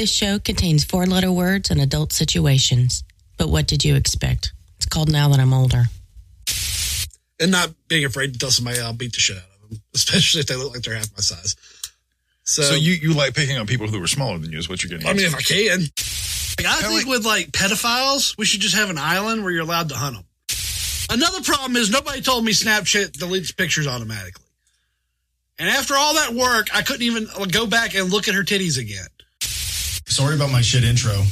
This show contains four letter words and adult situations. But what did you expect? It's called Now That I'm Older. And not being afraid to tell somebody I'll beat the shit out of them, especially if they look like they're half my size. So, So you, you like picking on people who are smaller than you is what you're getting. I mean, if I can. Like, I think with like pedophiles, we should just have an island where you're allowed to hunt them. Another problem is nobody told me Snapchat deletes pictures automatically. And after all that work, I couldn't even uh, go back and look at her titties again. Sorry about my shit intro.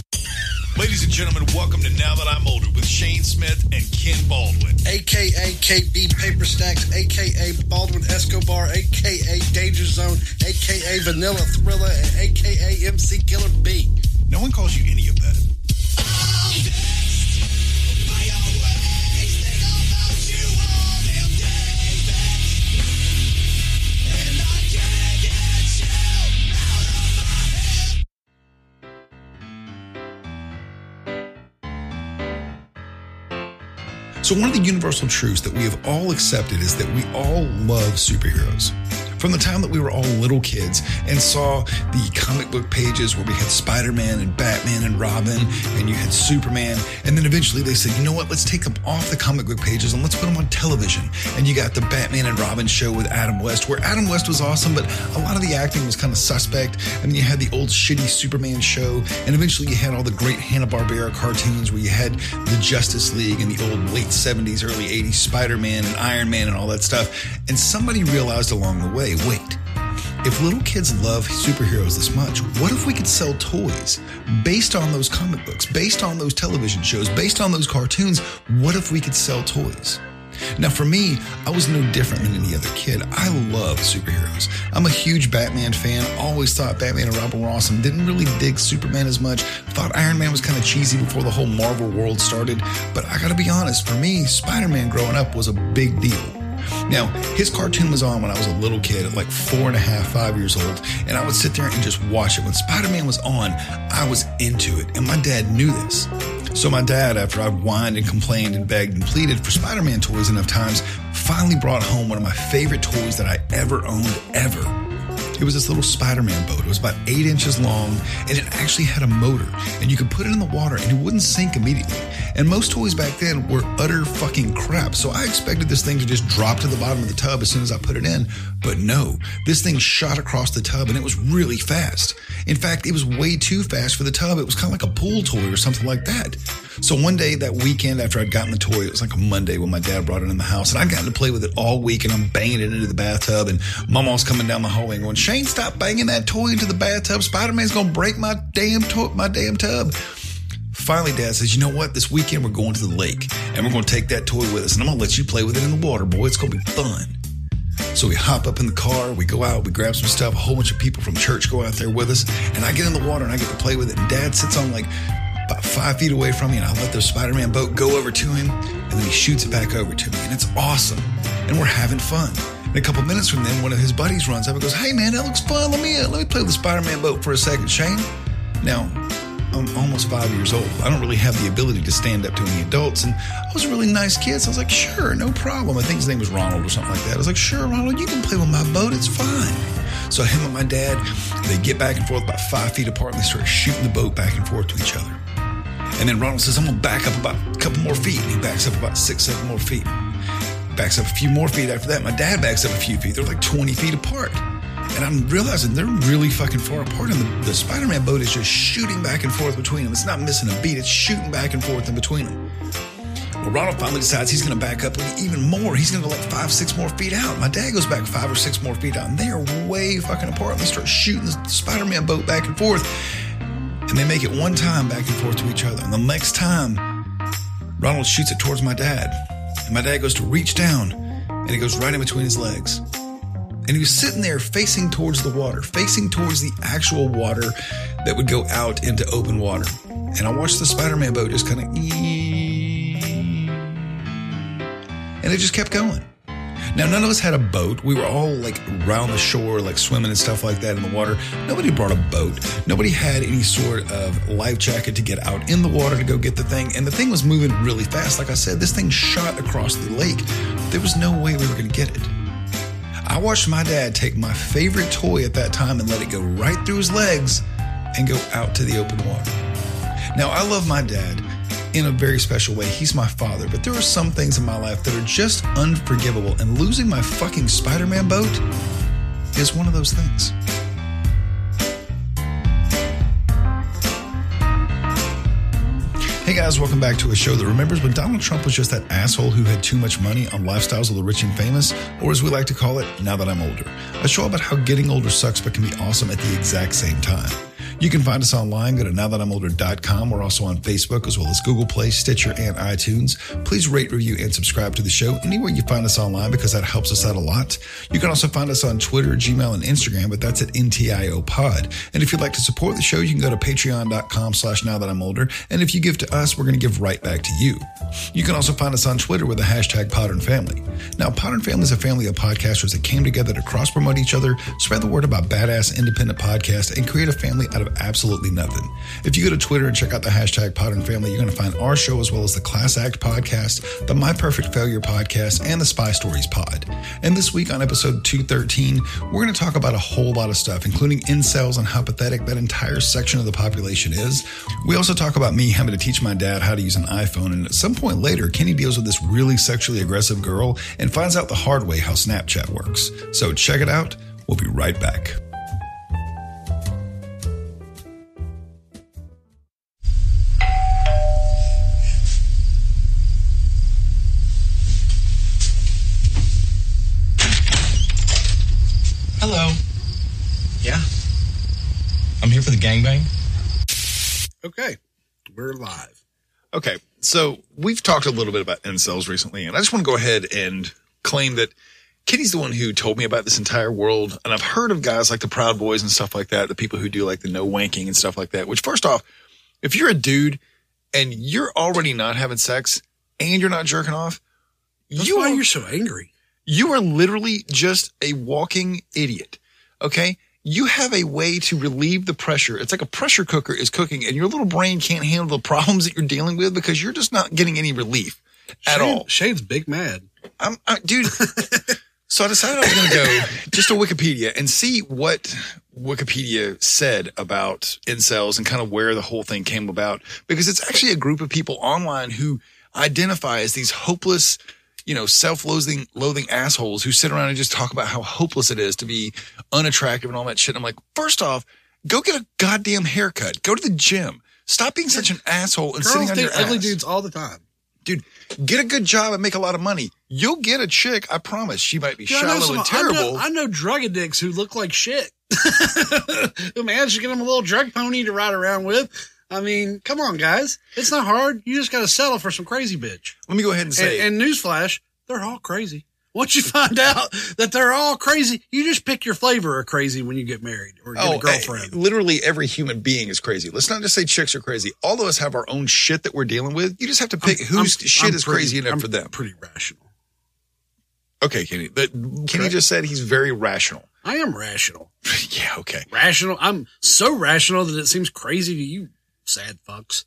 Ladies and gentlemen, welcome to Now That I'm Older with Shane Smith and Ken Baldwin. AKA KB Paper Stacks, AKA Baldwin Escobar, AKA Danger Zone, AKA Vanilla Thriller, and AKA MC Killer B. No one calls you any of that. So, one of the universal truths that we have all accepted is that we all love superheroes. From the time that we were all little kids and saw the comic book pages where we had Spider Man and Batman and Robin, and you had Superman, and then eventually they said, you know what, let's take them off the comic book pages and let's put them on television. And you got the Batman and Robin show with Adam West, where Adam West was awesome, but a lot of the acting was kind of suspect. And you had the old shitty Superman show, and eventually you had all the great Hanna-Barbera cartoons where you had the Justice League and the old late 70s, early 80s Spider-Man and Iron Man and all that stuff. And somebody realized along the way, wait, if little kids love superheroes this much, what if we could sell toys based on those comic books, based on those television shows, based on those cartoons? What if we could sell toys? Now, for me, I was no different than any other kid. I love superheroes. I'm a huge Batman fan. Always thought Batman and Robin were awesome. Didn't really dig Superman as much. Thought Iron Man was kind of cheesy before the whole Marvel world started. But I gotta be honest, for me, Spider Man growing up was a big deal. Now, his cartoon was on when I was a little kid at like four and a half, five years old, and I would sit there and just watch it. When Spider Man was on, I was into it, and my dad knew this. So, my dad, after I whined and complained and begged and pleaded for Spider Man toys enough times, finally brought home one of my favorite toys that I ever owned, ever. It was this little Spider Man boat. It was about eight inches long and it actually had a motor. And you could put it in the water and it wouldn't sink immediately. And most toys back then were utter fucking crap. So I expected this thing to just drop to the bottom of the tub as soon as I put it in. But no, this thing shot across the tub and it was really fast. In fact, it was way too fast for the tub. It was kind of like a pool toy or something like that. So one day that weekend after I'd gotten the toy, it was like a Monday when my dad brought it in the house and I'd gotten to play with it all week and I'm banging it into the bathtub and mama's coming down the hallway and going, Shane, stop banging that toy into the bathtub. Spider-Man's going to break my damn toy, my damn tub. Finally, dad says, you know what? This weekend we're going to the lake and we're to take that toy with us and I'm to let you play with it in the water, boy. It's to be fun. So we hop up in the car, we go out, we grab some stuff. A whole bunch of people from church go out there with us, and I get in the water and I get to play with it. And Dad sits on like about five feet away from me, and I let the Spider-Man boat go over to him, and then he shoots it back over to me, and it's awesome. And we're having fun. And a couple minutes from then, one of his buddies runs up and goes, "Hey man, that looks fun. Let me uh, let me play with the Spider-Man boat for a second, Shane." Now, I'm almost five years old. I don't really have the ability to stand up to any adults. And I was a really nice kid. So I was like, sure, no problem. I think his name was Ronald or something like that. I was like, sure, Ronald, you can play with my boat. It's fine. So him and my dad, they get back and forth about five feet apart and they start shooting the boat back and forth to each other. And then Ronald says, I'm to back up about a couple more feet. And he backs up about six, seven more feet. Backs up a few more feet after that. My dad backs up a few feet. They're like 20 feet apart. And I'm realizing they're really fucking far apart. And the, the Spider Man boat is just shooting back and forth between them. It's not missing a beat, it's shooting back and forth in between them. Well, Ronald finally decides he's going to back up even more. He's going to go like five, six more feet out. My dad goes back five or six more feet out. And they are way fucking apart. And they start shooting the Spider Man boat back and forth. And they make it one time back and forth to each other. And the next time, Ronald shoots it towards my dad. And my dad goes to reach down, and it goes right in between his legs. And he was sitting there facing towards the water, facing towards the actual water that would go out into open water. And I watched the Spider Man boat just kind of. And it just kept going. Now, none of us had a boat. We were all like around the shore, like swimming and stuff like that in the water. Nobody brought a boat. Nobody had any sort of life jacket to get out in the water to go get the thing. And the thing was moving really fast. Like I said, this thing shot across the lake. There was no way we were going to get it. I watched my dad take my favorite toy at that time and let it go right through his legs and go out to the open water. Now, I love my dad in a very special way. He's my father, but there are some things in my life that are just unforgivable, and losing my fucking Spider Man boat is one of those things. Hey guys, welcome back to a show that remembers when Donald Trump was just that asshole who had too much money on lifestyles of the rich and famous, or as we like to call it, now that I'm older. A show about how getting older sucks but can be awesome at the exact same time. You can find us online. Go to nowthatimolder.com. We're also on Facebook as well as Google Play, Stitcher, and iTunes. Please rate, review, and subscribe to the show anywhere you find us online because that helps us out a lot. You can also find us on Twitter, Gmail, and Instagram, but that's at NTIO Pod. And if you'd like to support the show, you can go to patreon.com slash now that I'm older. And if you give to us, we're going to give right back to you. You can also find us on Twitter with the hashtag Podern Family. Now, Podern Family is a family of podcasters that came together to cross promote each other, spread the word about badass independent podcasts, and create a family out of absolutely nothing. If you go to Twitter and check out the hashtag Podern Family, you're going to find our show as well as the Class Act podcast, the My Perfect Failure podcast, and the Spy Stories pod. And this week on episode 213, we're going to talk about a whole lot of stuff, including incels and how pathetic that entire section of the population is. We also talk about me having to teach my dad how to use an iPhone, and at some point later, Kenny deals with this really sexually aggressive girl and finds out the hard way how Snapchat works. So check it out. We'll be right back. We're live. Okay, so we've talked a little bit about incels recently, and I just want to go ahead and claim that Kitty's the one who told me about this entire world, and I've heard of guys like the Proud Boys and stuff like that, the people who do like the no wanking and stuff like that. Which, first off, if you're a dude and you're already not having sex and you're not jerking off, That's you why are, you're so angry. you are literally just a walking idiot. Okay. You have a way to relieve the pressure. It's like a pressure cooker is cooking and your little brain can't handle the problems that you're dealing with because you're just not getting any relief at Shane- all. Shane's big mad. I'm, I, dude. so I decided I was going to go just to Wikipedia and see what Wikipedia said about incels and kind of where the whole thing came about because it's actually a group of people online who identify as these hopeless, you know, self-loathing, loathing assholes who sit around and just talk about how hopeless it is to be unattractive and all that shit. I'm like, first off, go get a goddamn haircut. Go to the gym. Stop being such an asshole and sitting Girls on date your ugly dudes all the time. dude, get a good job and make a lot of money. You'll get a chick. I promise. She might be Dude, I know shallow some- and terrible. I know, I know drug addicts who look like shit. who managed to get them a little drug pony to ride around with. I mean, come on, guys. It's not hard. You just got to settle for some crazy bitch. Let me go ahead and say, And, and newsflash, they're all crazy. Once you find out that they're all crazy, you just pick your flavor of crazy when you get married or get a girlfriend. eh, literally every human being is crazy. Let's not just say chicks are crazy. All of us have our own shit that we're dealing with. You just have to pick whose I'm- shit I'm is pretty- crazy enough I'm for them. Pretty rational. Okay, Kenny. But Kenny just said he's very rational. I am rational. yeah, okay. Rational. I'm so rational that it seems crazy to you, sad fucks.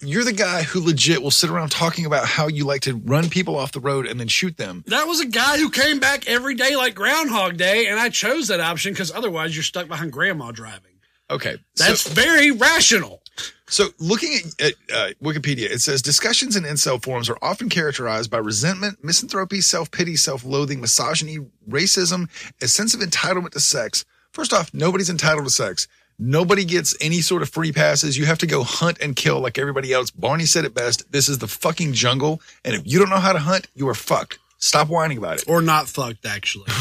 You're the guy who legit will sit around talking about how you like to run people off the road and then shoot them. That was a guy who came back every day like Groundhog Day, and I chose that option because otherwise you're stuck behind grandma driving. Okay. That's so- very rational. So, looking at, at uh, Wikipedia, it says discussions in incel forums are often characterized by resentment, misanthropy, self pity, self loathing, misogyny, racism, a sense of entitlement to sex. First off, nobody's entitled to sex. Nobody gets any sort of free passes. You have to go hunt and kill like everybody else. Barney said it best. This is the fucking jungle. And if you don't know how to hunt, you are fucked. Stop whining about it. Or not fucked, actually.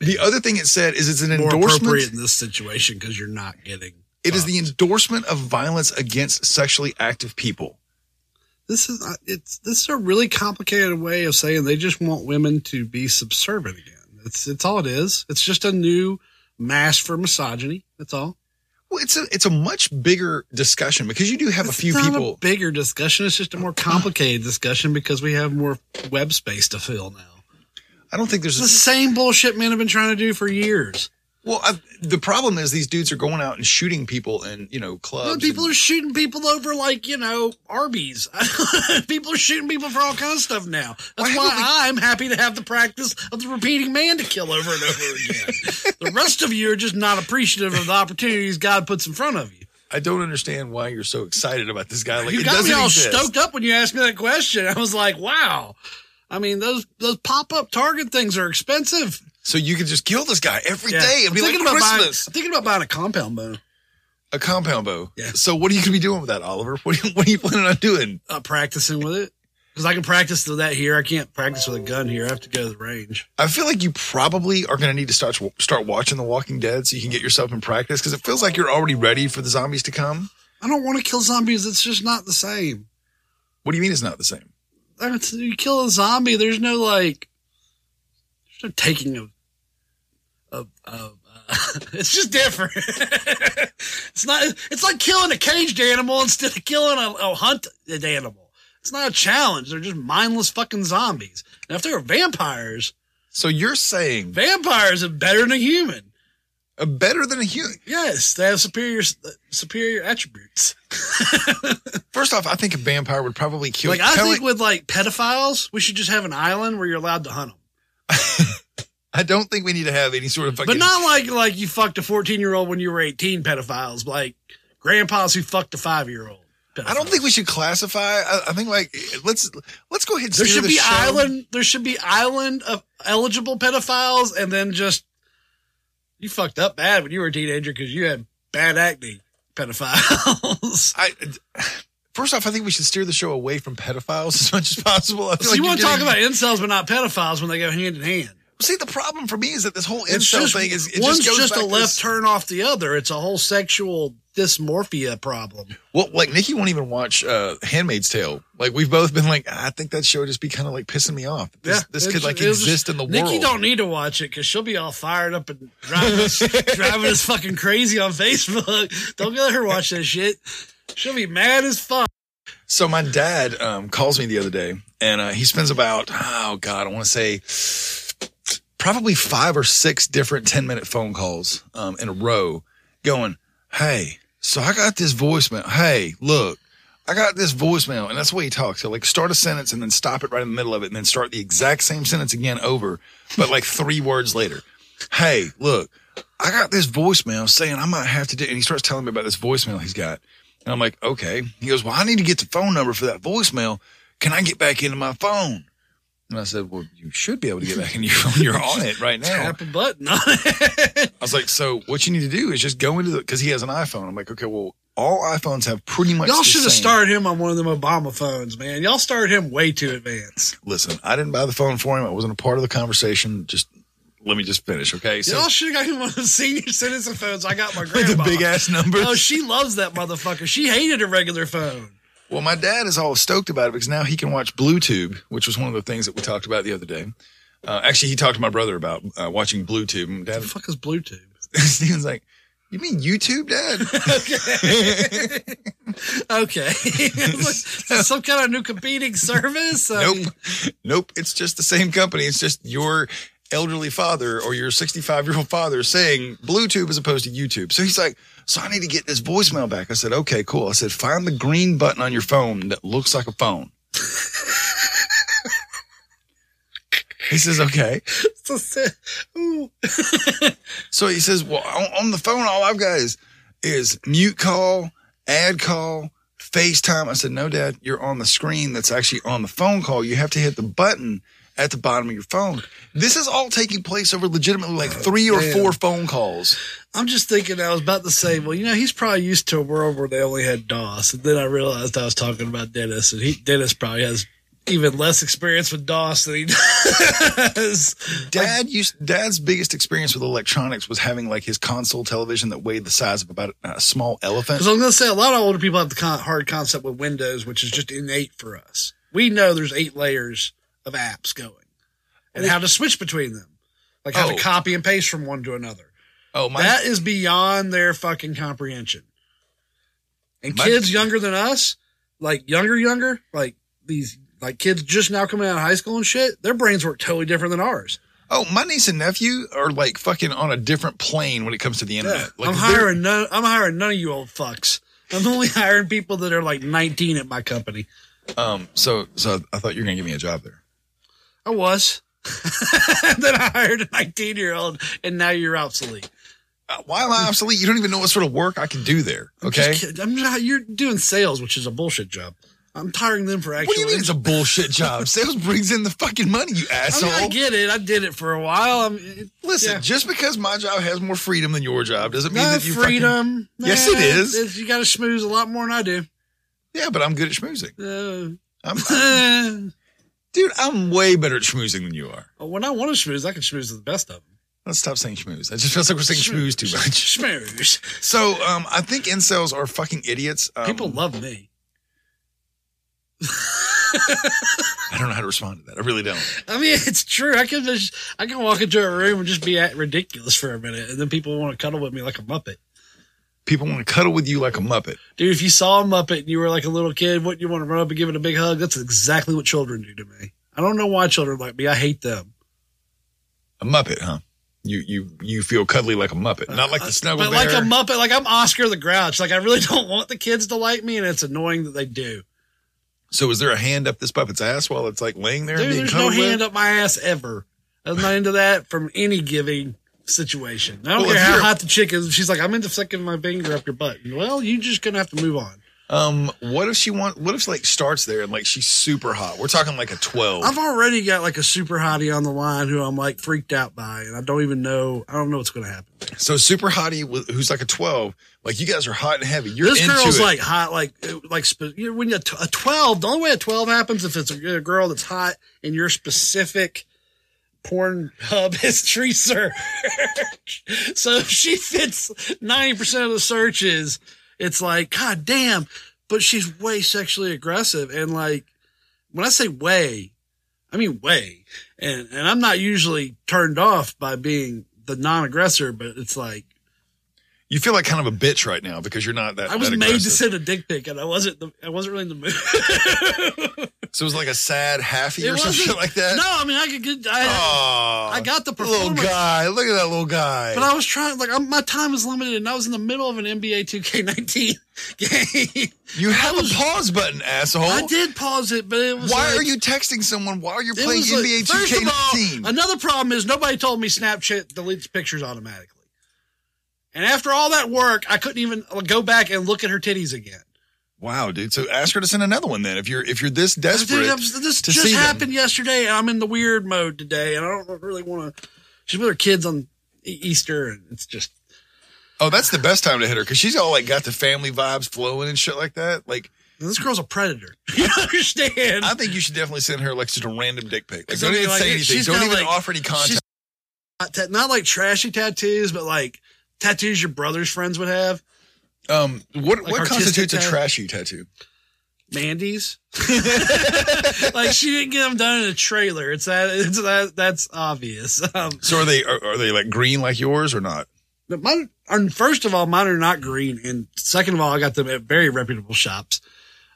The other thing it said is it's an More endorsement. appropriate in this situation because you're not getting. It is the endorsement of violence against sexually active people. This is uh, it's this is a really complicated way of saying they just want women to be subservient again. It's it's all it is. It's just a new mask for misogyny. That's all. Well, it's a it's a much bigger discussion because you do have It's a few not people. a bigger discussion. It's just a more uh, complicated discussion because we have more web space to fill now. I don't think there's It's the same bullshit men have been trying to do for years. Well. I, the problem is these dudes are going out and shooting people in you know clubs. Well, people and- are shooting people over like you know Arby's. people are shooting people for all kinds of stuff now. That's Why why, we- I'm happy to have the practice of the repeating man to kill over and over again. the rest of you are just not appreciative of the opportunities God puts in front of you. I don't understand why you're so excited about this guy. Like you got me all exist. stoked up when you asked me that question. I was like, wow. I mean, those those pop up Target things are expensive. So you could just kill this guy every day Yeah. and I'm be like thinking about buying, Christmas. I'm thinking about buying a compound bow, a compound bow. Yeah. So what are you gonna be doing with that, Oliver? What are you, what are you planning on doing? uh, practicing with it. Because I can practice with that here. I can't practice with a gun here. I have to go to the range. I feel like you probably are going to need to start start watching The Walking Dead so you can get yourself in practice because it feels like you're already ready for the zombies to come. I don't want to kill zombies. It's just not the same. What do you mean it's not the same? It's- You kill a zombie. There's no like. There's no taking of. Of. of uh, it's just different. it's not. It's like killing a caged animal instead of killing a, a hunted animal. It's not a challenge. They're just mindless fucking zombies. Now, if they were vampires, So you're saying vampires are better than a human. uh, better than a human? Yes, they have superior superior attributes. First off, I think a vampire would probably kill. Like I think with like pedophiles, we should just have an island where you're allowed to hunt them, I don't think we need to have any sort of fucking. but not like like you fucked a 14 year old when you were 18. Pedophiles, like grandpas who fucked a five year old. I don't think we should classify. I, I think like let's let's go ahead. And there should the be show. island. There should be island of eligible pedophiles, and then just you fucked up bad when you were a teenager because you had bad acne. Pedophiles. I first off, I think we should steer the show away from pedophiles as much as possible. I so like you want to talk about incels, but not pedophiles when they go hand in hand. See, the problem for me is that this whole incel just, thing is it one's just goes just a left this- turn off the other. It's a whole sexual dysmorphia problem. Well, like Nikki won't even watch uh Handmaid's Tale. Like we've both been like, I think that show would just be kind of like pissing me off. This, this could like exist just- in the Nikki world. Nikki don't need to watch it because she'll be all fired up and driving us, driving us fucking crazy on Facebook. Don't let her watch that shit. She'll be mad as fuck. So my dad um, calls me the other day, and uh, he spends about oh god, I want to say probably five or six different ten minute phone calls um, in a row, going, "Hey, so I got this voicemail. Hey, look." I got this voicemail, and that's the way he talks. He'll like start a sentence and then stop it right in the middle of it, and then start the exact same sentence again over, but like three words later. Hey, look, I got this voicemail saying I might have to do, and he starts telling me about this voicemail he's got. And I'm like, okay. He goes, well, I need to get the phone number for that voicemail. Can I get back into my phone? And I said, well, you should be able to get back in your phone. You're on it right now. Tap a button on it. I was like, so what you need to do is just go into the, cause he has an iPhone. I'm like, okay, well, all iPhones have pretty much. Y'all should have started him on one of them Obama phones, man. Y'all started him way too advanced. Listen, I didn't buy the phone for him. I wasn't a part of the conversation. Just let me just finish. Okay. So Y'all should have got him one of the senior citizen phones. I got my grandma. the big ass numbers. Oh, she loves that motherfucker. She hated a regular phone. Well, my dad is all stoked about it because now he can watch BlueTube, which was one of the things that we talked about the other day. Uh, actually, he talked to my brother about uh, watching BlueTube. And Dad, what The fuck is Bluetooth? Steven's like, "You mean YouTube, Dad?" Okay. Okay. Some kind of new competing service? I nope, mean, nope. It's just the same company. It's just your elderly father or your 65 year old father saying BlueTube as opposed to YouTube. So he's like, "So I need to get this voicemail back." I said, "Okay, cool." I said, "Find the green button on your phone that looks like a phone." he says, "Okay." so. So he says, well, on, on the phone, all I've got is, is mute call, ad call, FaceTime. I said, no, dad, you're on the screen that's actually on the phone call. You have to hit the button at the bottom of your phone. This is all taking place over legitimately like three or damn. four phone calls. I'm just thinking, I was about to say, well, you know, he's probably used to a world where they only had DOS. And then I realized I was talking about Dennis, and he, Dennis probably has even less experience with DOS than he does. Dad used, dad's biggest experience with electronics was having like his console television that weighed the size of about a small elephant. Because I'm going to say a lot of older people have the con- hard concept with Windows, which is just innate for us. We know there's eight layers of apps going and how to switch between them, like how Oh. to copy and paste from one to another. Oh, my, that is beyond their fucking comprehension. And My- kids younger than us, like younger, younger, like these, like kids just now coming out of high school and shit, their brains work totally different than ours. oh, my niece and nephew are like fucking on a different plane when it comes to the internet. Like I'm hiring none. I'm hiring none of you old fucks. I'm only hiring people that are like 19 at my company. Um, so, so I thought you were going to give me a job there. I was. then I hired a 19 year old, and now you're obsolete. uh, why am I obsolete? You don't even know what sort of work I can do there. Okay. Just. I'm just, you're doing sales, which is a bullshit job. I'm tiring them for actually. What do you mean it's a bullshit job? Sales brings in the fucking money, you I, asshole. mean, I get it. I did it for a while. I'm, it- Listen, yeah. just because my job has more freedom than your job doesn't mean that you fucking- freedom. Yes, it is. You got to schmooze a lot more than I do. yeah, but I'm good at schmoozing. Uh, I'm, eh. Dude, I'm way better at schmoozing than you are. when I want to schmooze, I can schmooze the best of them. Let's stop saying schmooze. It just feels like we're saying schmooze too much. Schmooze. So, um, I think incels are fucking idiots. Um, People love me. I don't know how to respond to that. I really don't. I mean, it's true. I can just, I can walk into a room and just be at ridiculous for a minute, and then people want to cuddle with me like a muppet. People want to cuddle with you like a muppet. Dude, if you saw a muppet and you were like a little kid, wouldn't you want to run up and give it a big hug? That's exactly what children do to me. I don't know why children like me. I hate them. A muppet, huh? You you you feel cuddly like a muppet, not like the uh, snuggle But bear. like a muppet, like I'm Oscar the Grouch. Like I really don't want the kids to like me, and it's annoying that they do. so, is there a hand up this puppet's ass while it's like laying there and Dude, there's no with? hand up my ass ever. I'm not into that from any giving situation. I don't Well, care how hot the chick is. She's like, I'm into sucking my finger up your butt. Well, you're just gonna have to move on. Um, what if she want? What if she, like starts there and like she's super hot? We're talking like a twelve. I've already got like a super hottie on the line who I'm like freaked out by, and I don't even know. I don't know what's gonna happen. so super hottie with- who's like a twelve. Like you guys are hot and heavy. You're this girl's it. like hot, like like spe- you know, when you a twelve. The only way a twelve happens if it's a, a girl that's hot and you're specific porn hub history search. so she fits ninety percent of the searches, it's like God damn. But she's way sexually aggressive, and like when I say way, I mean way, and and I'm not usually turned off by being the non-aggressor, but it's like you feel like kind of a bitch right now because you're not that. I was that made to send a dick pic, and I wasn't. The, I wasn't really in the mood. So it was like a sad halfie or something like that. No, I mean I could get. I, Aw, I got the little guy. Look at that little guy. but I was trying. Like I'm, my time is limited, and I was in the middle of an NBA 2K19 game. you have was- a pause button, asshole. I did pause it, but it was. Why like- are you texting someone while you're playing was like- NBA first of all, 2K19? Another problem is nobody told me Snapchat deletes pictures automatically. And after all that work, I couldn't even go back and look at her titties again. Wow, dude. So ask her to send another one then. If you're if you're this desperate, Dude, I'm- this just see them. happened yesterday, and I'm in the weird mode today, and I don't really want to. She's with her kids on Easter, and it's just Oh, that's the best time to hit her because she's all like got the family vibes flowing and shit like that. Like, this girl's a predator. You understand? I think you should definitely send her like just a random dick pic. Like, don't even like- say anything. she's Don't even like- offer any contact. not, ta- not like trashy tattoos, but like tattoos your brother's friends would have. Um, what like what constitutes a trashy tattoo? Mandy's. like she didn't get them done in a trailer. It's that. It's that. That's obvious. Um, So are they are, are they like green like yours or not? but mine. Are, first of all, mine are not green, and second of all, I got them at very reputable shops.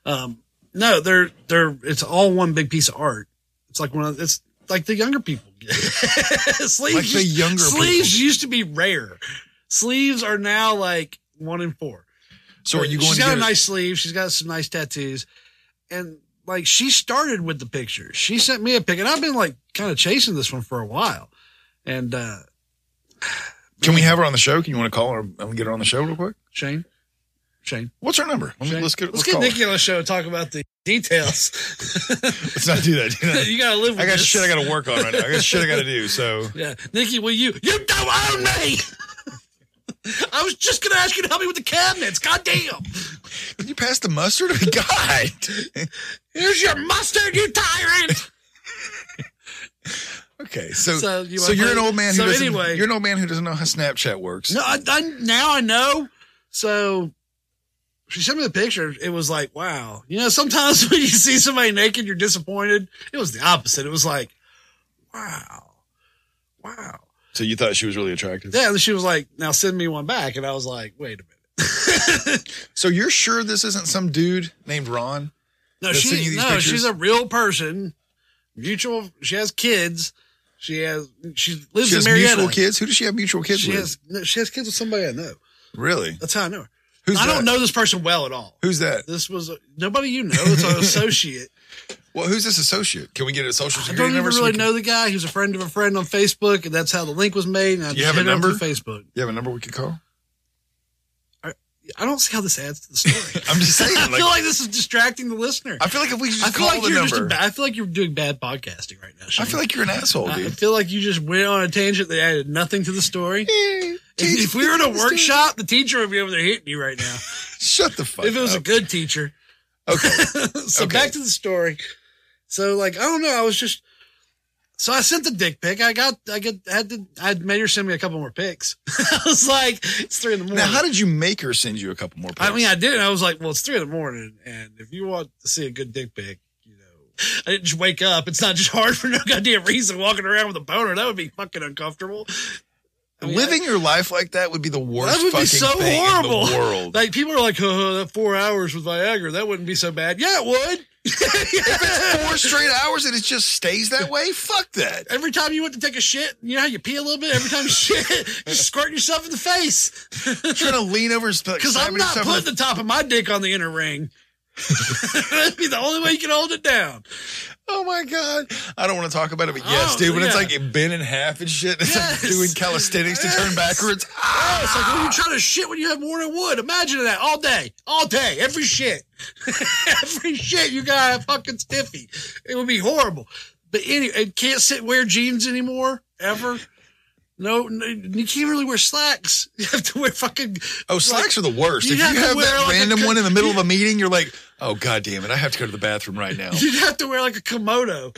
Um, no, they're they're. It's all one big piece of art. It's like one of. It's like the younger people get. sleeves. Like the used- younger sleeves used to be rare. Sleeves are now like one in four. So are you going She's got a nice sleeve. She's got some nice tattoos, and like she started with the pictures. She sent me a pic, and I've been like kind of chasing this one for a while. And uh Can we have her on the show? Can you want to call her and get her on the show real quick? Shane, Shane, What's her number? Let me, let's get let's let's get call her. Nikki on the show and talk about the details. Let's not do that. Do you gotta live with I got this. shit I got to work on right now. I got shit I got to do. So Yeah, Nikki, will you? You don't own me. I was just gonna ask you to help me with the cabinets. God damn! Can you pass the mustard? God. Here's your mustard, you tyrant. Okay, so So so, you wanna you're an old man who so doesn't. anyway- you're an old man who doesn't know how Snapchat works. No, I, I now I know. So she sent me the picture. It was like, wow. You know, sometimes when you see somebody naked, you're disappointed. It was the opposite. It was like, wow, wow. So you thought she was really attractive. Yeah. And she was like, now send me one back. And I was like, wait a minute. So you're sure this isn't some dude named Ron? No, she these no, pictures? she's a real person. Mutual. She has kids. She has. She lives She has in Marietta. mutual kids. Who does she have mutual kids She with? has. No, she has kids with somebody I know. really? That's how I know her. Who's I that? don't know this person well at all. Who's that? This was a, nobody you know. It's an associate. Well, who's this associate? Can we get a social I security don't even number? so really can- know the guy. He was a friend of a friend on Facebook, and that's how the link was made. And I you just have a hit it up number? through Facebook. You have a number we could call? I don't see how this adds to the story. I'm just saying. I Like, feel like this is distracting the listener. I feel like if we just I feel call like the you're number, just. A, ba- I feel like you're doing bad podcasting right now. I Shane. feel like you're an asshole, I dude. feel like you just went on a tangent that added nothing to the story. If, if we were in a workshop, the teacher would be over there hitting you right now. Shut the fuck up. if it was a up. good teacher. Okay. so Okay. back to the story. So like I don't know, I was just so I sent the dick pic. I got I get had to I made her send me a couple more pics. I was like, it's three in the morning. Now, how did you make her send you a couple more? I mean I did. I was like, well, it's three in the morning, and if you want to see a good dick pic, you know, I didn't just wake up. It's not just hard for no goddamn reason walking around with a boner. That would be fucking uncomfortable. I mean, living your life like that would be the worst That would be so horrible. in the world. Like people are like, oh, that four hours with Viagra, that wouldn't be so bad. Yeah, it would. if it's Four straight hours and it just stays that way. Fuck that. Every time you went to take a shit, you know how you pee a little bit. Every time you shit, you squirt yourself in the face. Trying to lean over Because I'm not putting the top of my dick on the inner ring. That'd be the only way you can hold it down. Oh my god! I don't want to talk about it, but oh, yes, Oh, dude. When it's yeah. like bent in half and shit, it's Yes. like doing calisthenics to turn backwards. Oh, it's like when you try to shit when you have more than wood. Imagine that all day, all day, every shit, every shit. You got a fucking stiffy. It would be horrible. But anyway, it can't sit wear jeans anymore ever. No, no, you can't really wear slacks. You have to wear fucking. Oh, slacks are the worst. You'd If you have that like, random co- one in the middle of a meeting, you're like, oh god damn it, I have to go to the bathroom right now. You'd have to wear like a komodo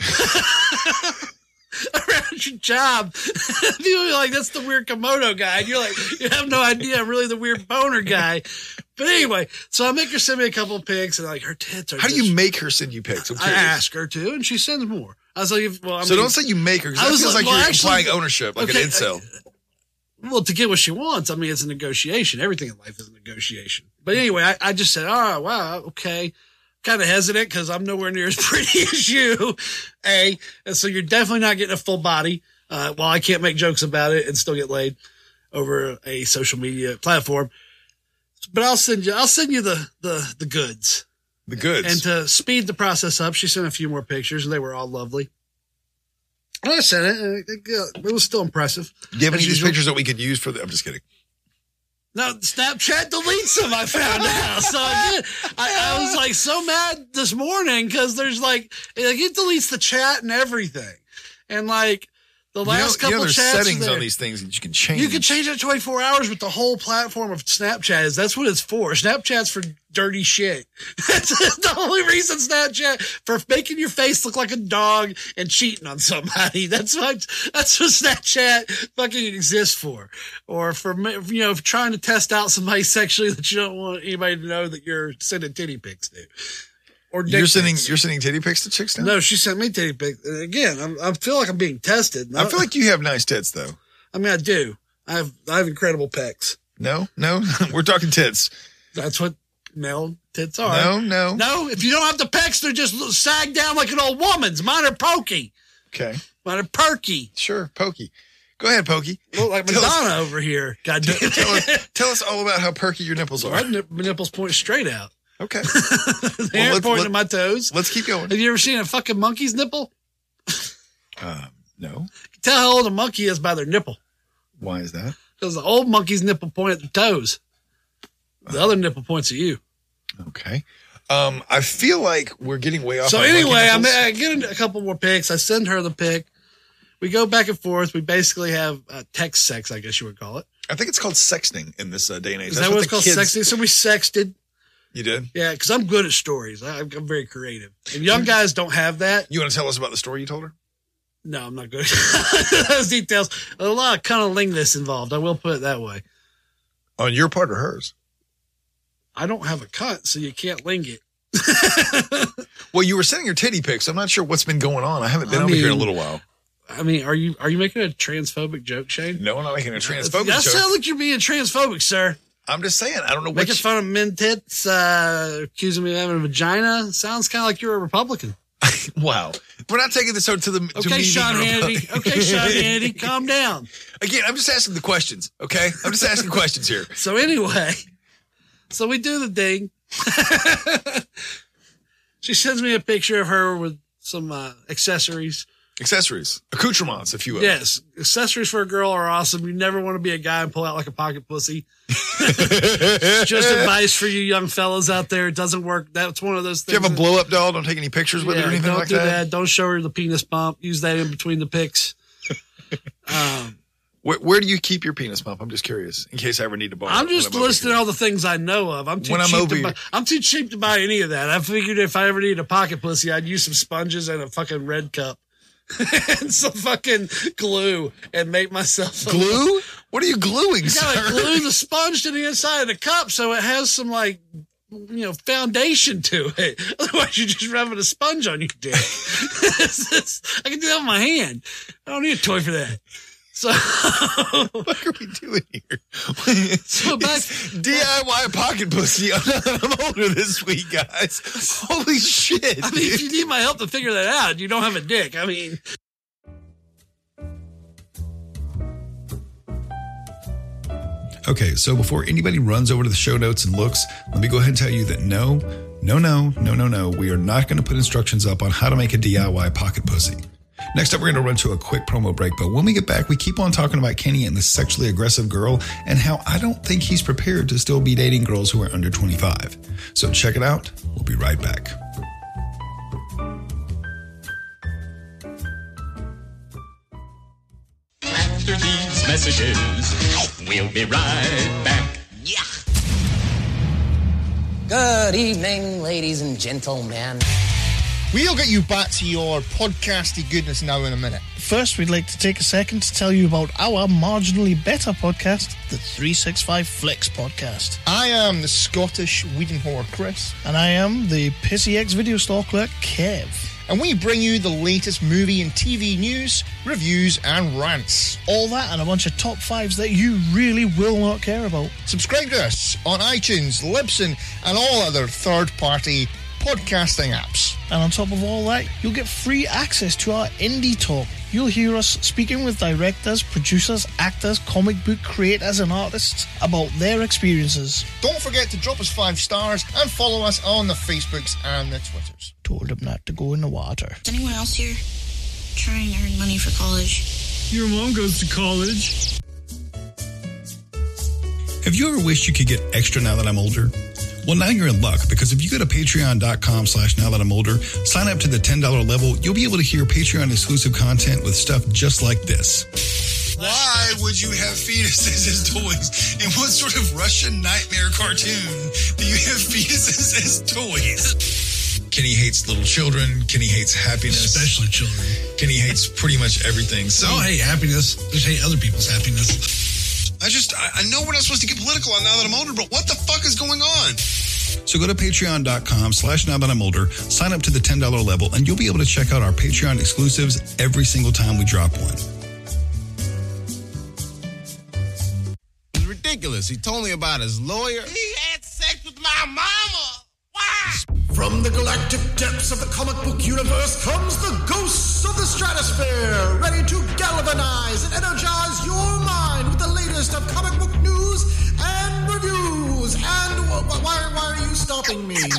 around your job. People are like, "That's the weird komodo guy." And you're like, you have no idea, I'm really the weird boner guy. But anyway, so I make her send me a couple of pics, and like her tits are. How do you make her send you pics? I'm ask her to, and she sends more. I was like, "Well, I So mean, don't say you make her because I that feels like- well, you're actually- implying ownership, like Okay, an incel. well, to get what she wants, I mean, it's a negotiation. Everything in life is a negotiation. But anyway, I, I just said, oh, wow, okay. Kind of hesitant because I'm nowhere near as pretty as you. A. And so you're definitely not getting a full body. Uh, while I can't make jokes about it and still get laid over a social media platform. But I'll send you, I'll send you the, the, the goods. The goods. And to speed the process up, she sent a few more pictures and they were all lovely. And I sent it. And it, uh, it was still impressive. Do you have any of these usual. pictures that we could use for the? I'm just kidding. No, Snapchat deletes them. I found out. So. I, I was like so mad this morning because there's like, like it deletes the chat and everything, and like the You know, last you know couple there's chats. settings there. on these things that you can change. You can change it 24 hours, but the whole platform of Snapchat is that's what it's for. Snapchat's for dirty shit. That's the only reason Snapchat for making your face look like a dog and cheating on somebody. That's what that's what Snapchat fucking exists for, or for you know trying to test out somebody sexually that you don't want anybody to know that you're sending titty pics to. Or You're sending pics. you're sending titty pics to chicks now. no, she sent me titty pics. Again, I'm, I feel like I'm being tested. I feel like you have nice tits though. I mean, I do. I have I have incredible pecs. No, no, we're talking tits. That's what male tits are. No, no. No, if you don't have the pecs, they're just sag down like an old woman's. Mine are pokey. Okay, Mine are perky. sure, Pokey. Go ahead, Pokey. Look like Tell us- Madonna over here. God damn Tell it. us, tell us all about how perky your nipples are. my nipples point straight out. Okay, They aren't let's- pointing to my toes. let's keep going. Have you ever seen a fucking monkey's nipple? Um, no, tell how old a monkey is by their nipple. why is that? Because the old monkey's nipple point at the toes. The other nipple points at you. Okay. Um, I feel like we're getting way off. So anyway, I, mean, I get a couple more pics. I send her the pic. We go back and forth. We basically have uh, text sex, I guess you would call it. I think it's called sexting in this uh, day and age. Is That's that what it's the called? kids- Sexting. So we sexted. You did. Yeah, because I'm good at stories. I, I'm very creative. And young guys don't have that. You want to tell us about the story you told her? No, I'm not good. at Those details. A lot of cunnilingus involved. I will put it that way. On your part or hers? I don't have a cut, so you can't ling it. Well, you were sending your titty pics. I'm not sure what's been going on. I haven't been I over here in a little while. I mean, are you are you making a transphobic joke, Shane? No, I'm not making a uh, transphobic that joke. sounds like you're being transphobic, sir. I'm just saying. I don't know Making which. fun of men tits, uh, accusing me of having a vagina. Sounds kind of like you're a Republican. Wow, we're not taking this out to the. to Okay, Sean Hannity. Okay, Sean Hannity, calm down. Again, I'm just asking the questions. Okay, I'm just asking questions here. So anyway, so we do the thing. She sends me a picture of her with some uh, accessories. Accessories, accoutrements, if you will. Yes, accessories for a girl are awesome. You never want to be a guy and pull out like a pocket pussy. Just advice for you young fellas out there. It doesn't work. That's one of those things. If you have a blow up doll, don't take any pictures with it or anything don't like do that. that. Don't show her the penis pump. Use that in between the pics. um, Where, where do you keep your penis pump? I'm just curious, in case I ever need to borrow. I'm just over listing all the things I know of. I'm too When I'm cheap over to buy. I'm too cheap to buy any of that. I figured if I ever need a pocket pussy, I'd use some sponges and a fucking red cup and some fucking glue and make myself glue. What are you gluing, You gotta sir? glue the sponge to the inside of the cup so it has some like you know foundation to it. Otherwise, you're just rubbing a sponge on your dick. I can do that with my hand. I don't need a toy for that. So, what are we doing here? so back, It's DIY pocket pussy. I'm older this week, guys. Holy shit! I mean, if you need my help to figure that out, you don't have a dick. I mean, Okay, so before anybody runs over to the show notes and looks, let me go ahead and tell you that no, no, no, no, no, no, we are not going to put instructions up on how to make a DIY pocket pussy. Next up, we're going to run to a quick promo break, but when we get back, we keep on talking about Kenny and the sexually aggressive girl and how I don't think he's prepared to still be dating girls who are under 25. So check it out. We'll be right back. After these messages, we'll be right back. Good evening, ladies and gentlemen. We'll get you back to your podcasty goodness now in a minute. First, we'd like to take a second to tell you about our marginally better podcast, the 365 Flicks podcast. I am the Scottish weeding whore, Chris. And I am the Pissy X video store clerk, Kev. And we bring you the latest movie and TV news, reviews, and rants. All that and a bunch of top fives that you really will not care about. Subscribe to us on iTunes, Libsyn, and all other third party podcasting apps. And on top of all that, you'll get free access to our indie talk. You'll hear us speaking with directors, producers, actors, comic book creators, and artists about their experiences. Don't forget to drop us five stars and follow us on the Facebooks and the Twitters. Told him not to go in the water. Is anyone else here trying to earn money for college? Your mom goes to college. Have you ever wished you could get extra now that I'm older? Well, now you're in luck because if you go to patreon.com slash now that I'm older, sign up to the $10 level, you'll be able to hear Patreon exclusive content with stuff just like this. Why would you have fetuses as toys? In what sort of Russian nightmare cartoon do you have fetuses as toys? Kenny hates little children. Kenny hates happiness. Especially children. Kenny hates pretty much everything. So Oh, hey, happiness. Just hate other people's happiness. I just, I, I know we're not supposed to get political on now that I'm older, but what the fuck is going on? So go to patreon.com slash now that I'm older, sign up to the $10 level, and you'll be able to check out our Patreon exclusives every single time we drop one. It's ridiculous. He told me about his lawyer. He had sex with my mama. From the galactic depths of the comic book universe comes the ghosts of the stratosphere, ready to galvanize and energize your mind with the latest of comic book news and reviews. And wh- wh- why, why are you stopping me?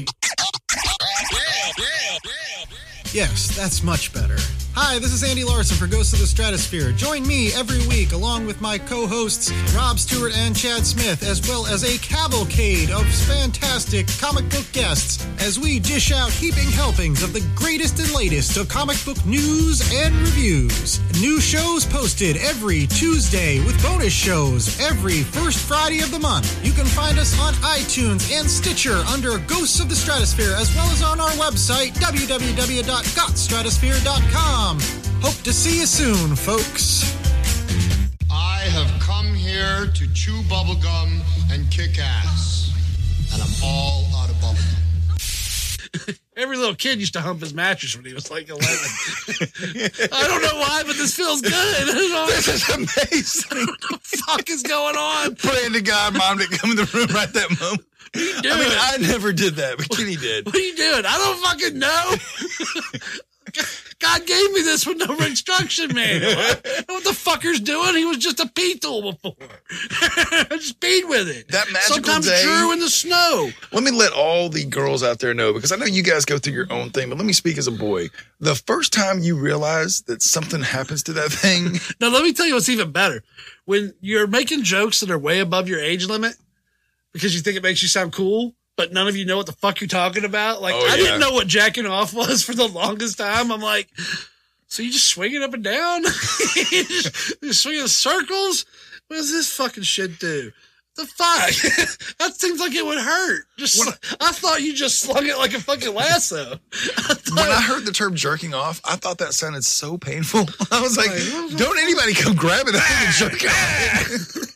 Yes, that's much better. Hi, this is Andy Larson for Ghosts of the Stratosphere. Join me every week along with my co-hosts Rob Stewart and Chad Smith, as well as a cavalcade of fantastic comic book guests as we dish out heaping helpings of the greatest and latest of comic book news and reviews. New shows posted every Tuesday with bonus shows every first Friday of the month. You can find us on iTunes and Stitcher under Ghosts of the Stratosphere, as well as on our website, www.gotstratosphere.com. Hope to see you soon, folks. I have come here to chew bubblegum and kick ass. And I'm all out of bubblegum. every little kid used to hump his mattress when he was like 11. I don't know why, but this feels good. This is amazing. what the fuck is going on? Praying to God, mom didn't come in the room right that moment. doing? I mean, I never did that, but Kenny did. What are you doing? I don't fucking know. God God gave me this with no instruction manual. I what the fucker's doing? He was just a pee tool before. I just peed with it. That magical Sometimes day- drew in the snow. Let me let all the girls out there know because I know you guys go through your own thing, but let me speak as a boy. The first time you realize that something happens to that thing, Now, let me tell you what's even better. When you're making jokes that are way above your age limit because you think it makes you sound cool, but none of you know what the fuck you're talking about. Like, Oh, I yeah. didn't know what jacking off was for the longest time. I'm like, so you just swing it up and down? you just, you swing in circles? What does this fucking shit do? The fuck? that seems like it would hurt. Just, I thought you just slung it like a fucking lasso. when I heard the term jerking off, I thought that sounded so painful. I was like, don't anybody come that thing and jerk off.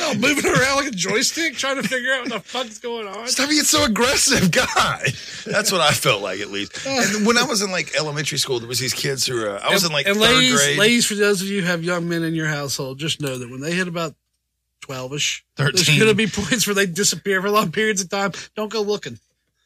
Oh, moving around like a joystick, trying to figure out what the fuck's going on. Stop being so aggressive, God. That's what I felt like, at least. And when I was in like elementary school, there was these kids who were. Uh, I was in like and third ladies, grade. ladies, for those of you who have young men in your household, just know that when they hit about 12ish, 13. there's going to be points where they disappear for long periods of time. Don't go looking.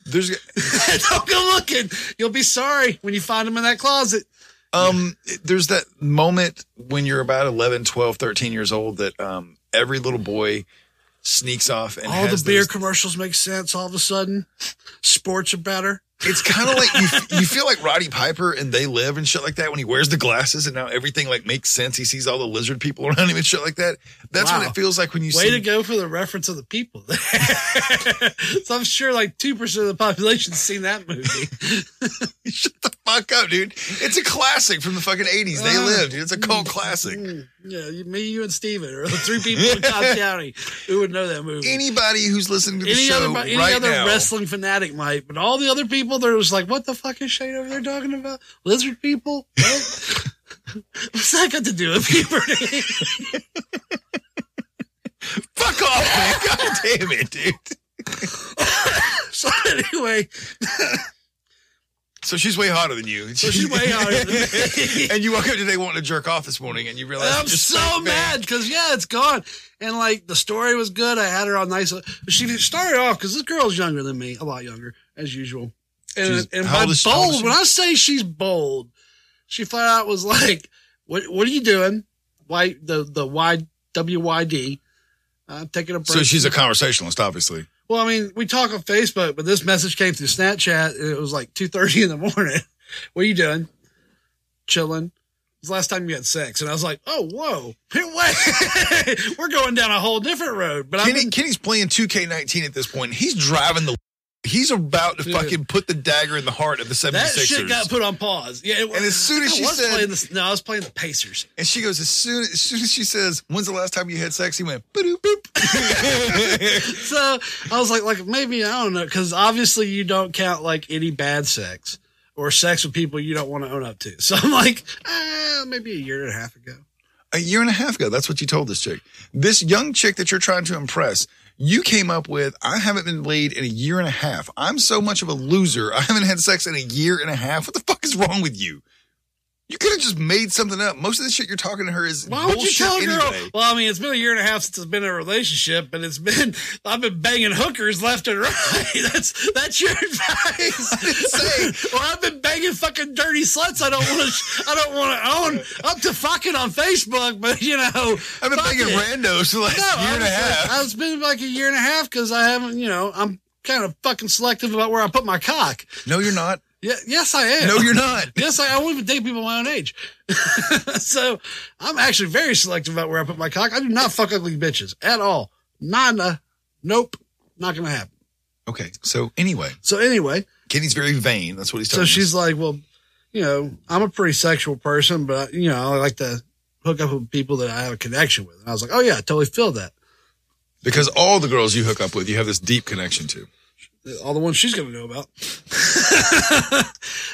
There's Don't go looking. You'll be sorry when you find them in that closet. Um, there's that moment when you're about 11, 12, 13 years old that um, every little boy sneaks off and All the beer those- commercials make sense all of a sudden. Sports are better. It's kind of like you, you feel like Roddy Piper and They Live and shit like that when he wears the glasses and now everything like makes sense. He sees all the lizard people around him and shit like that. That's Wow. what it feels like when you Way see. to go for the reference of the people so I'm sure like 2% of the population's seen that movie. Shut the fuck up, dude. It's a classic from the fucking 80s. They Uh, Live. It's a cult classic. Yeah, you- me, you, and Steven are the three people in Cobb County who would know that movie. Anybody who's listening to the any show other, any right other now, wrestling fanatic might, but all the other people, they're just like, what the fuck is Shane over there talking about? Lizard people? What? What's that got to do with puberty? fuck off, man. God damn it, dude. so anyway, So she's way hotter than you. So she's way hotter than me. and you woke up today wanting to jerk off this morning and you realize I'm so mad because yeah, it's gone. And like the story was good. I had her on nice. She started off because this girl's younger than me, a lot younger as usual. And, She's- and how by is- how old is bold, when I say she's bold, she flat out was like, "What? What are you doing? Why the the Y W Y D? Uh, taking a break." So she's a conversationalist, obviously. Well, I mean, we talk on Facebook, but this message came through Snapchat. And it was like two thirty in the morning. what are you doing? Chilling. It's the last time you had sex, and I was like, "Oh, whoa, wait, we're going down a whole different road." But Kenny, I'm Kenny's playing 2K19 at this point. He's driving the. He's about to Dude. fucking put the dagger in the heart of the 76ers. that shit got put on pause. Yeah, it, And as soon as I she was said- playing the, no, I was playing the Pacers. and she goes, as soon as soon as she says, "When's the last time you had sex?" He went, boop boop. so I was like, like maybe I don't know, because obviously you don't count like any bad sex or sex with people you don't want to own up to. So I'm like, uh, maybe a year and a half ago. a year and a half ago. That's what you told this chick. This young chick that you're trying to impress, you came up with, I haven't been laid in a year and a half. I'm so much of a loser. I haven't had sex in a year and a half. What the fuck is wrong with you? You could have just made something up. Most of the shit you're talking to her is Why would you bullshit tell a girl? anyway. Well, I mean, it's been a year and a half since it's been in a relationship, but it's been I've been banging hookers left and right. That's that's your advice. well, I've been banging fucking dirty sluts. I don't want to. I don't want to own up to fucking on Facebook, but you know, I've been banging it. randos for the last No, year and a half. I was been like a year and a half because I haven't. You know, I'm kind of fucking selective about where I put my cock. No, you're not. Yeah, yes, I am. No, you're not. Yes, I, I won't even date people my own age. so I'm actually very selective about where I put my cock. I do not fuck ugly bitches at all. Nada. Nope. Not gonna happen. Okay, so anyway, So anyway, Kenny's very vain. That's what he's so she's us. like, well, you know, I'm a pretty sexual person, but you know, I like to hook up with people that I have a connection with. And I was like, oh yeah, I totally feel that. Because all the girls you hook up with, you have this deep connection to. All the ones she's going to know about.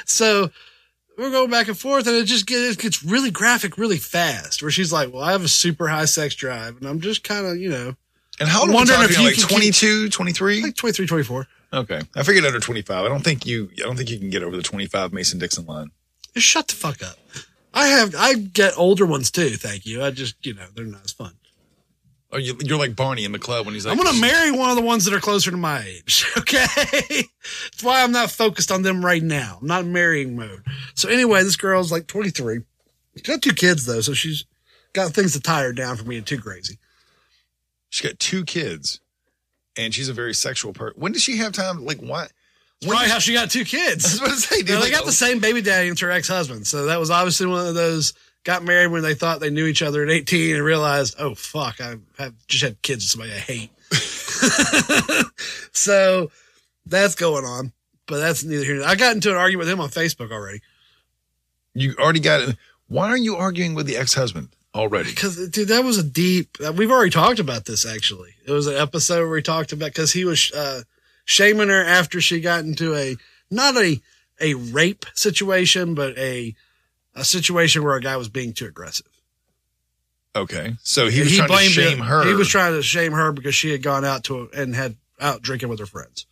so we're going back and forth, and it just gets, it gets really graphic really fast. Where she's like, "Well, I have a super high sex drive," and I'm just kind of, you know, And how old I'm are we wondering talking? if you Like can 22, 23? like 23, 24. Okay. I figured under 25. I don't think you I don't think you can get over the 25 Mason Dixon line. Shut the fuck up. I have I get older ones too. Thank you. I just you know they're not as fun. Or you, you're like Barney in the club when he's like, I'm going to marry one of the ones that are closer to my age. Okay. That's why I'm not focused on them right now. I'm not in marrying mode. So anyway, this girl's like 23. She's got two kids though. So she's got things to tie her down from being too crazy. She's got two kids, and she's a very sexual person. When does she have time? Like, what? That's probably how she got two kids. I was about to say, dude, Now, they got the same baby daddy as her ex husband. So that was obviously one of those got married when they thought they knew each other at 18 and realized, oh, fuck, I have just had kids with somebody I hate. so that's going on. But that's neither here. nor- I got into an argument with him on Facebook already. You already got it. Why are you arguing with the ex-husband already? Because, dude, that was a deep. We've already talked about this. Actually, it was an episode where we talked about because he was uh, shaming her after she got into a not a a rape situation, but a a situation where a guy was being too aggressive. Okay, so he was trying to shame it- her. He was trying to shame her because she had gone out to and had out drinking with her friends.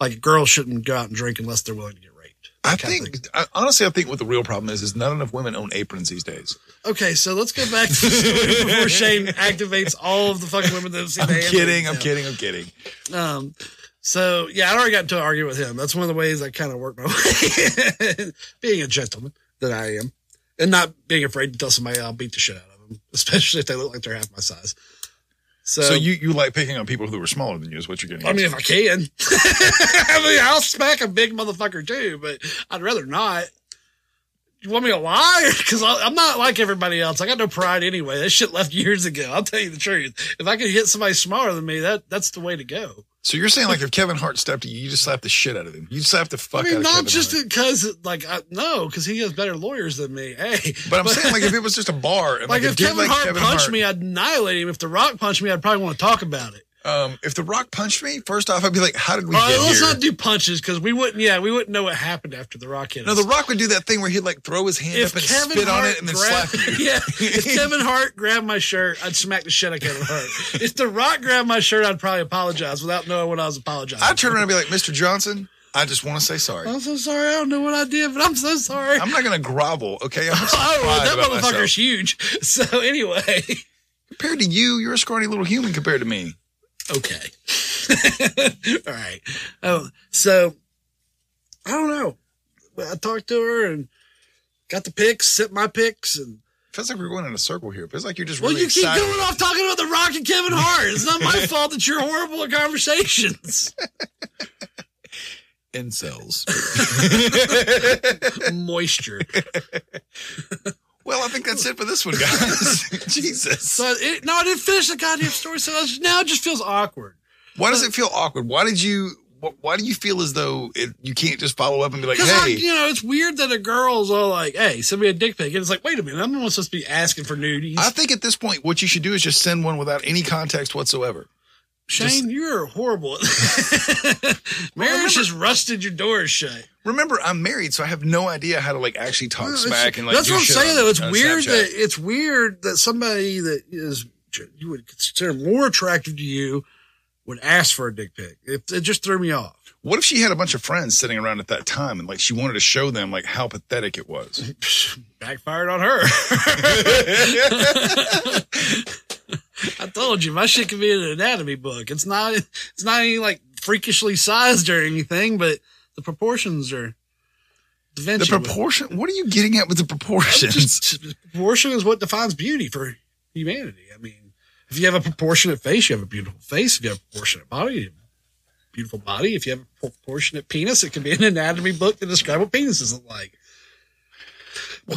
Like girls shouldn't go out and drink unless they're willing to get raped. I That kind of think, I, honestly, I think what the real problem is is not enough women own aprons these days. Okay, so let's go back to the story before Shane activates all of the fucking women that have seen I'm kidding. I'm kidding. I'm kidding. Um, so yeah, I already got into an argument with him. That's one of the ways I kind of work my way, being a gentleman that I am, and not being afraid to tell somebody I'll beat the shit out of them, especially if they look like they're half my size. So, So, you you like picking on people who are smaller than you is what you're getting. I mean, if I can, I mean, I'll smack a big motherfucker too, but I'd rather not. You want me to lie? Because I'm not like everybody else. I got no pride anyway. That shit left years ago. I'll tell you the truth. If I could hit somebody smaller than me, that that's the way to go. So you're saying like if Kevin Hart stepped to you, you just slap the shit out of him. You slap the fuck I mean, out of not Kevin just because, like, I, no, because he has better lawyers than me. Hey, But I'm saying like if it was just a bar and like, like, if Kevin Hart Kevin punched Hart, me, I'd annihilate him. If The Rock punched me, I'd probably want to talk about it. Um, if The Rock punched me, first off, I'd be like, how did we right, get let's here? not do punches because we wouldn't. Yeah, we wouldn't know what happened after The Rock hit no, us. The Rock would do that thing where he'd like throw his hand if up and Kevin spit Hart on it and then grabbed, slap you. yeah, if Kevin Hart grabbed my shirt, I'd smack the shit out of Kevin Hart. if The Rock grabbed my shirt, I'd probably apologize without knowing what I was apologizing. I'd turn around and be like, Mr. Johnson, I just want to say sorry. I'm so sorry. I don't know what I did, but I'm so sorry. I'm not going to grovel, okay? I'm oh, that motherfucker's myself. huge. So anyway, Compared to you, you're a scrawny little human compared to me. Okay, all right. Oh, so I don't know. I talked to her and got the pics, sent my pics, and Feels like we're going in a circle here. Feels like you're just well, really you keep excited. going off talking about the Rock and Kevin Hart. It's not my fault that you're horrible at conversations. Incels. Moisture. Well, I think that's it for this one, guys. Jesus. So it, no, I didn't finish the goddamn story. So now it just feels awkward. Why does it feel awkward? Why did you? Why do you feel as though it, you can't just follow up and be like, "Hey, you know, it's weird that a girl's all like, "Hey, send me a dick pic," and it's like, "Wait a minute, I'm not supposed to be asking for nudies." I think at this point, what you should do is just send one without any context whatsoever." Shane, you're horrible. Marriage has rusted your doors shut. Remember, I'm married, so I have no idea how to like actually talk smack and like. That's what I'm saying though. It's uh, weird Snapchat. that it's weird that somebody that is you would consider more attractive to you would ask for a dick pic. It, it just threw me off. What if she had a bunch of friends sitting around at that time and like she wanted to show them like how pathetic it was? Backfired on her. I told you my shit could be in an anatomy book. It's not. It's not any like freakishly sized or anything, but the proportions are. The proportion. What are you getting at with the proportions? Just, proportion is what defines beauty for humanity. I mean, if you have a proportionate face, you have a beautiful face. If you have a proportionate body, you have a beautiful body. If you have a proportionate penis, it can be an anatomy book to describe what penises look like.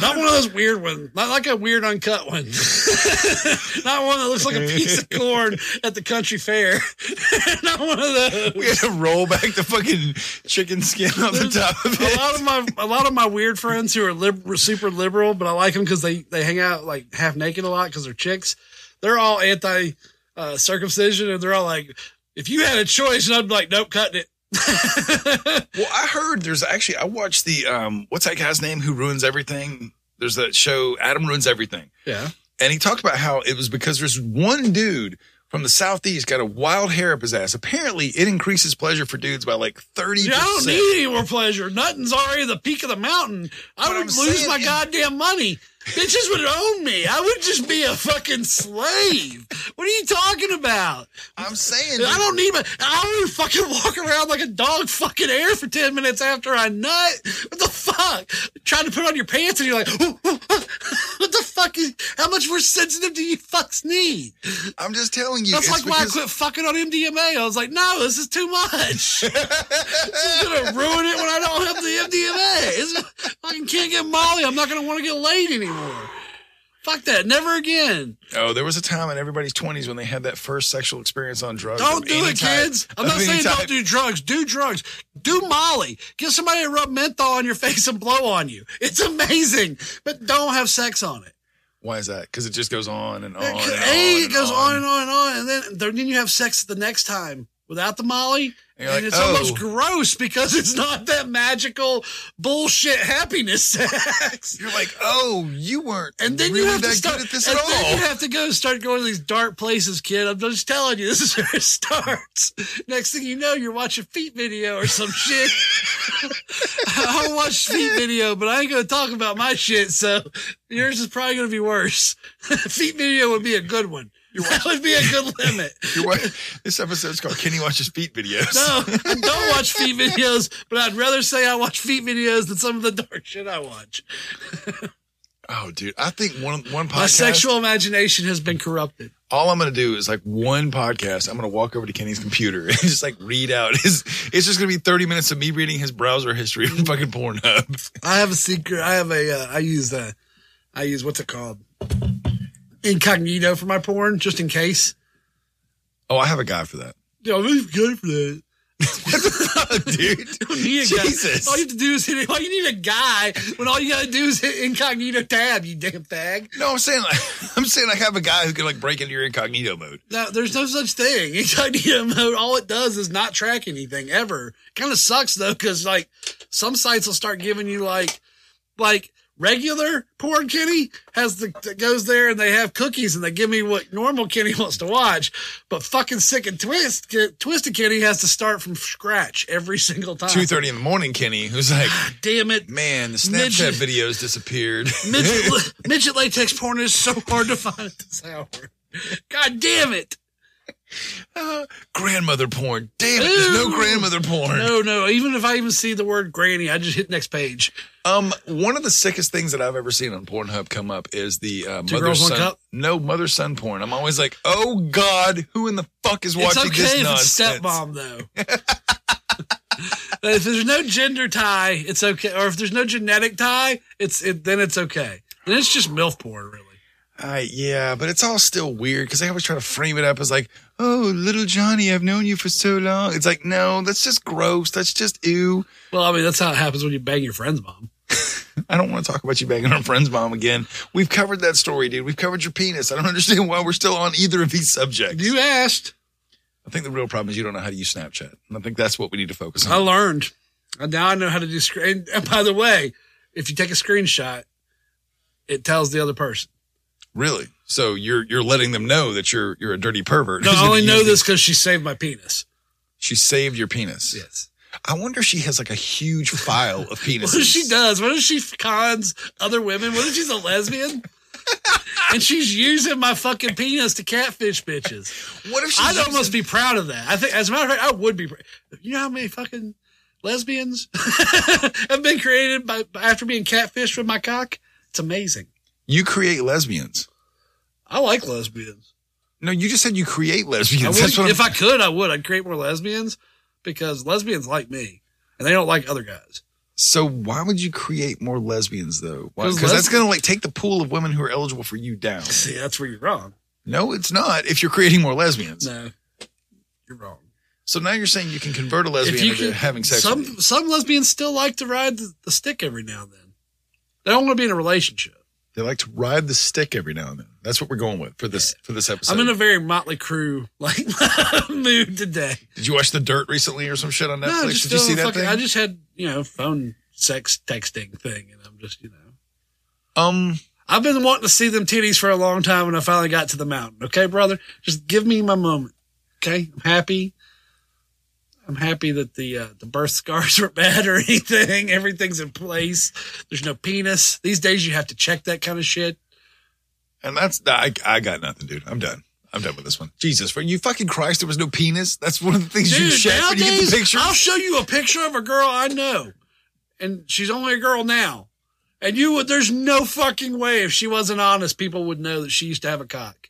Not one of those weird ones. Not like a weird uncut one. not one that looks like a piece of corn at the country fair. not one of those. we had to roll back the fucking chicken skin off the top of a lot of my a lot of my weird friends who are super liberal, but I like them because they they hang out like half naked a lot because they're chicks. They're all anti uh, circumcision, and they're all like, if you had a choice, and I'd be like, nope, cutting it. Well, I heard there's actually I watched the um what's that guy's name who ruins everything? There's that show Adam ruins everything. Yeah. And he talked about how it was because there's one dude from the southeast got a wild hair up his ass. Apparently, it increases pleasure for dudes by like thirty I don't need any more pleasure. Nothing's already the peak of the mountain. I But would I'm lose my it- goddamn money. Bitches would own me. I would just be a fucking slave. What are you talking about? I'm saying, I don't need my. I would fucking walk around like a dog fucking air for 10 minutes after I nut. What the fuck? Trying to put on your pants and you're like, what the fuck is. How much more sensitive do you fucks need? I'm just telling you. That's like why I quit fucking on MDMA. I was like, no, this is too much. this is gonna ruin it when I don't have the MDMA. It's, I can't get Molly. I'm not gonna want to get laid anymore. Fuck that. Never again. Oh, there was a time in everybody's 20s when they had that first sexual experience on drugs. Don't do it, type- kids. I'm not saying type. don't do drugs. Do drugs. Do Molly. Get somebody to rub menthol on your face and blow on you. It's amazing. But don't have sex on it. Why is that? Because it just goes on and on. And A, on it goes on and on and on, and then then you have sex the next time without the Molly, And and, like, it's almost "Oh." gross because it's not that magical bullshit happiness sex. You're like, oh, you weren't And then really you have to start. at this and at then all. you have to go start going to these dark places, kid. I'm just telling you, this is where it starts. Next thing you know, you're watching feet video or some shit. I don't watch feet video, but I ain't gonna talk about my shit. So yours is probably gonna be worse. feet video would be a good one. That would be a good limit. This episode's called Kenny Watches Feet Videos. No, I don't watch feet videos, but I'd rather say I watch feet videos than some of the dark shit I watch. Oh, dude. I think one one podcast. My sexual imagination has been corrupted. all I'm going to do is like one podcast. I'm going to walk over to Kenny's computer and just like read out his. It's just going to be 30 minutes of me reading his browser history of fucking Pornhub. I have a secret. I have a. Uh, I use uh, I use what's it called? Incognito for my porn, just in case. Oh, I have a guy for that. Yeah, I'm good for that. dude. You don't need a guy. Jesus. All you have to do is hit. All you need a guy when all you gotta do is hit incognito tab. You damn fag. No, I'm saying like I'm saying like have a guy who can like break into your incognito mode. No, there's no such thing. Incognito mode, all it does is not track anything ever. Kind of sucks though, because like some sites will start giving you like, like regular porn Kenny has the goes there and they have cookies and they give me what normal Kenny wants to watch, but fucking sick and twist twisted Kenny has to start from scratch every single time. Two thirty in the morning, Kenny, who's like, Damn it, man, the Snapchat Midget. videos disappeared. midget, midget latex porn is so hard to find at this hour. God damn it. Grandmother porn. Damn it, there's no grandmother porn. No, no. Even if I even see the word granny, I just hit next page. Um, one of the sickest things that I've ever seen on Pornhub come up is the uh, Two mother girls, one son. cup? No mother son porn. I'm always like, oh god, who in the fuck is It's watching okay this if nonsense? it's stepmom though. If there's no gender tie, it's okay. Or if there's no genetic tie, it's it, then it's okay. Then it's just milf porn, really. Uh, yeah, but it's all still weird because they always try to frame it up as like, oh, little Johnny, I've known you for so long. It's like, no, that's just gross. That's just ew. Well, I mean, that's how it happens when you bang your friend's mom. I don't want to talk about you banging our friend's mom again. We've covered that story, dude. We've covered your penis. I don't understand why we're still on either of these subjects. You asked. I think the real problem is you don't know how to use Snapchat. And I think that's what we need to focus on. I learned. And now I know how to do screen. And by the way, if you take a screenshot, it tells the other person. Really? So you're you're letting them know that you're you're a dirty pervert. No, I only know this because she saved my penis. She saved your penis. Yes. I wonder if she has like a huge file of What penises. if she does? What if she cons other women? What if she's a lesbian? and she's using my fucking penis to catfish bitches. What if she's I'd almost be proud of that. I think, as a matter of fact, I would be. You know how many fucking lesbians have been created by after being catfished with my cock? It's amazing. You create lesbians. I like lesbians. No, you just said you create I lesbians. would, That's if I'm- I could, I would. I'd create more lesbians because lesbians like me and they don't like other guys. so why would you create more lesbians though? Because that's going to like take the pool of women who are eligible for you down. See, that's where you're wrong. No, it's not. If you're creating more lesbians, No, you're wrong. so now you're saying you can convert a lesbian into having sex. Some with you. some lesbians still like to ride the, the stick every now and then. They don't want to be in a relationship. They like to ride the stick every now and then. That's what we're going with for this for this episode. I'm in a very Mötley Crüe like mood today. Did you watch The Dirt recently or some shit on Netflix? No, just Did you see that fucking- thing? I just had you know phone sex texting thing, and I'm just you know. um, I've been wanting to see them titties for a long time and I finally got to the mountain. Okay, brother? Just give me my moment. Okay? I'm happy. I'm happy that the uh, the birth scars were bad or anything. Everything's in place. There's no penis. These days you have to check that kind of shit. And that's I, I got nothing, dude. I'm done. I'm done with this one. Jesus, for you fucking Christ, there was no penis. That's one of the things you Dude, check when you get the picture. I'll show you a picture of a girl I know, and she's only a girl now. And you would, there's no fucking way if she wasn't honest, people would know that she used to have a cock.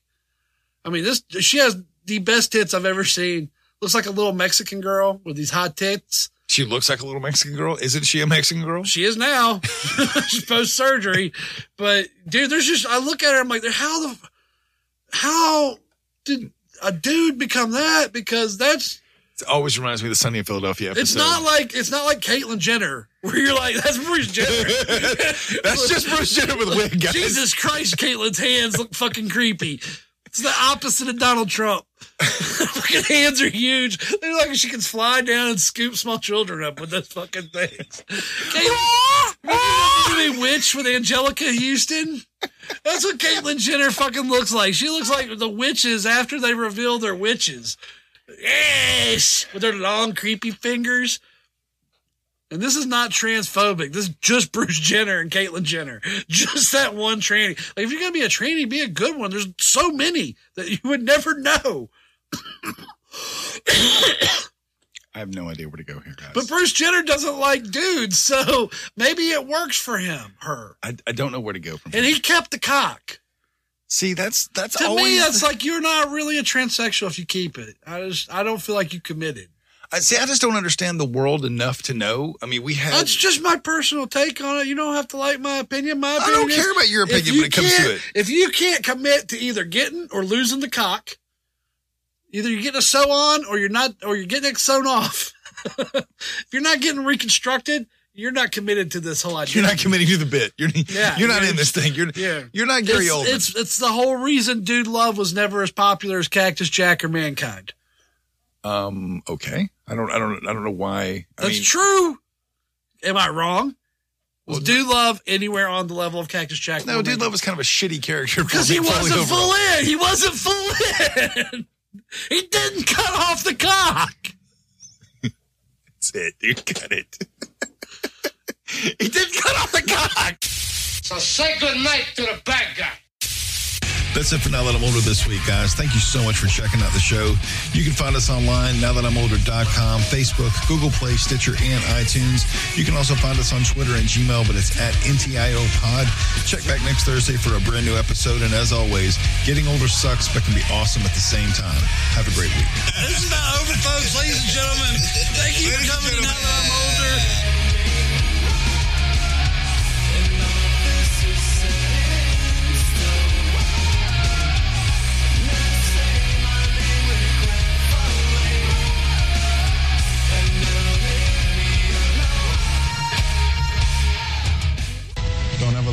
I mean, this, she has the best tits I've ever seen. Looks like a little Mexican girl with these hot tits. She looks like a little Mexican girl. Isn't she a Mexican girl? She is now. She's post surgery. But dude, there's just, I look at her, I'm like, how the, how did a dude become that? Because that's, It always reminds me of the Sunny in Philadelphia episode. It's not like it's not like Caitlyn Jenner, where you're like, that's Bruce Jenner. That's just Bruce Jenner with wig, guys. Jesus Christ, Caitlyn's hands look fucking creepy. It's the opposite of Donald Trump. Fucking hands are huge. They look like she can fly down and scoop small children up with those fucking things. Remember the movie Witch with Anjelica Huston? That's what Caitlyn Jenner fucking looks like. She looks like the witches after they reveal their witches. Yes, with their long, creepy fingers. And this is not transphobic. This is just Bruce Jenner and Caitlyn Jenner. Just that one tranny. Like, if you're gonna be a tranny, be a good one. There's so many that you would never know. I have no idea where to go here, guys. But Bruce Jenner doesn't like dudes, so maybe it works for him, her. I, I don't know where to go from. And he kept the cock. See, that's that's To always me, that's like you're not really a transsexual if you keep it. I just I don't feel like you committed. I see. I just don't understand the world enough to know. I mean, we have. That's just my personal take on it. You don't have to like my opinion. My opinion I don't care about your opinion you when it comes to it. If you can't commit to either getting or losing the cock, either you're getting a sew on or you're not, or you're getting it sewn off. if you're not getting reconstructed, you're not committed to this whole idea. You're not committing to the bit. You're Yeah, you're not in this thing. You're Yeah. you're not Gary it's, Oldman. It's it's the whole reason Dude Love was never as popular as Cactus Jack or Mankind. um. Okay. I don't. I don't. I don't know why. I That's mean, true. Am I wrong? Was Dude Love anywhere on the level of Cactus Jack? No, Dude Love was kind of a shitty character because he for Mick Foley wasn't full in. He wasn't full in. he didn't cut off the cock. That's it, dude. Cut it. he didn't cut off the cock. So say good night to the bad guy. That's it for Now That I'm Older this week, guys. Thank you so much for checking out the show. You can find us online, nowthatimolder.com, Facebook, Google Play, Stitcher, and iTunes. You can also find us on Twitter and Gmail, but it's at NTIO Pod. Check back next Thursday for a brand new episode. And as always, getting older sucks, but can be awesome at the same time. Have a great week. This is not over, folks. Ladies and gentlemen, thank you for coming to Now That I'm Older.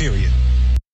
Period.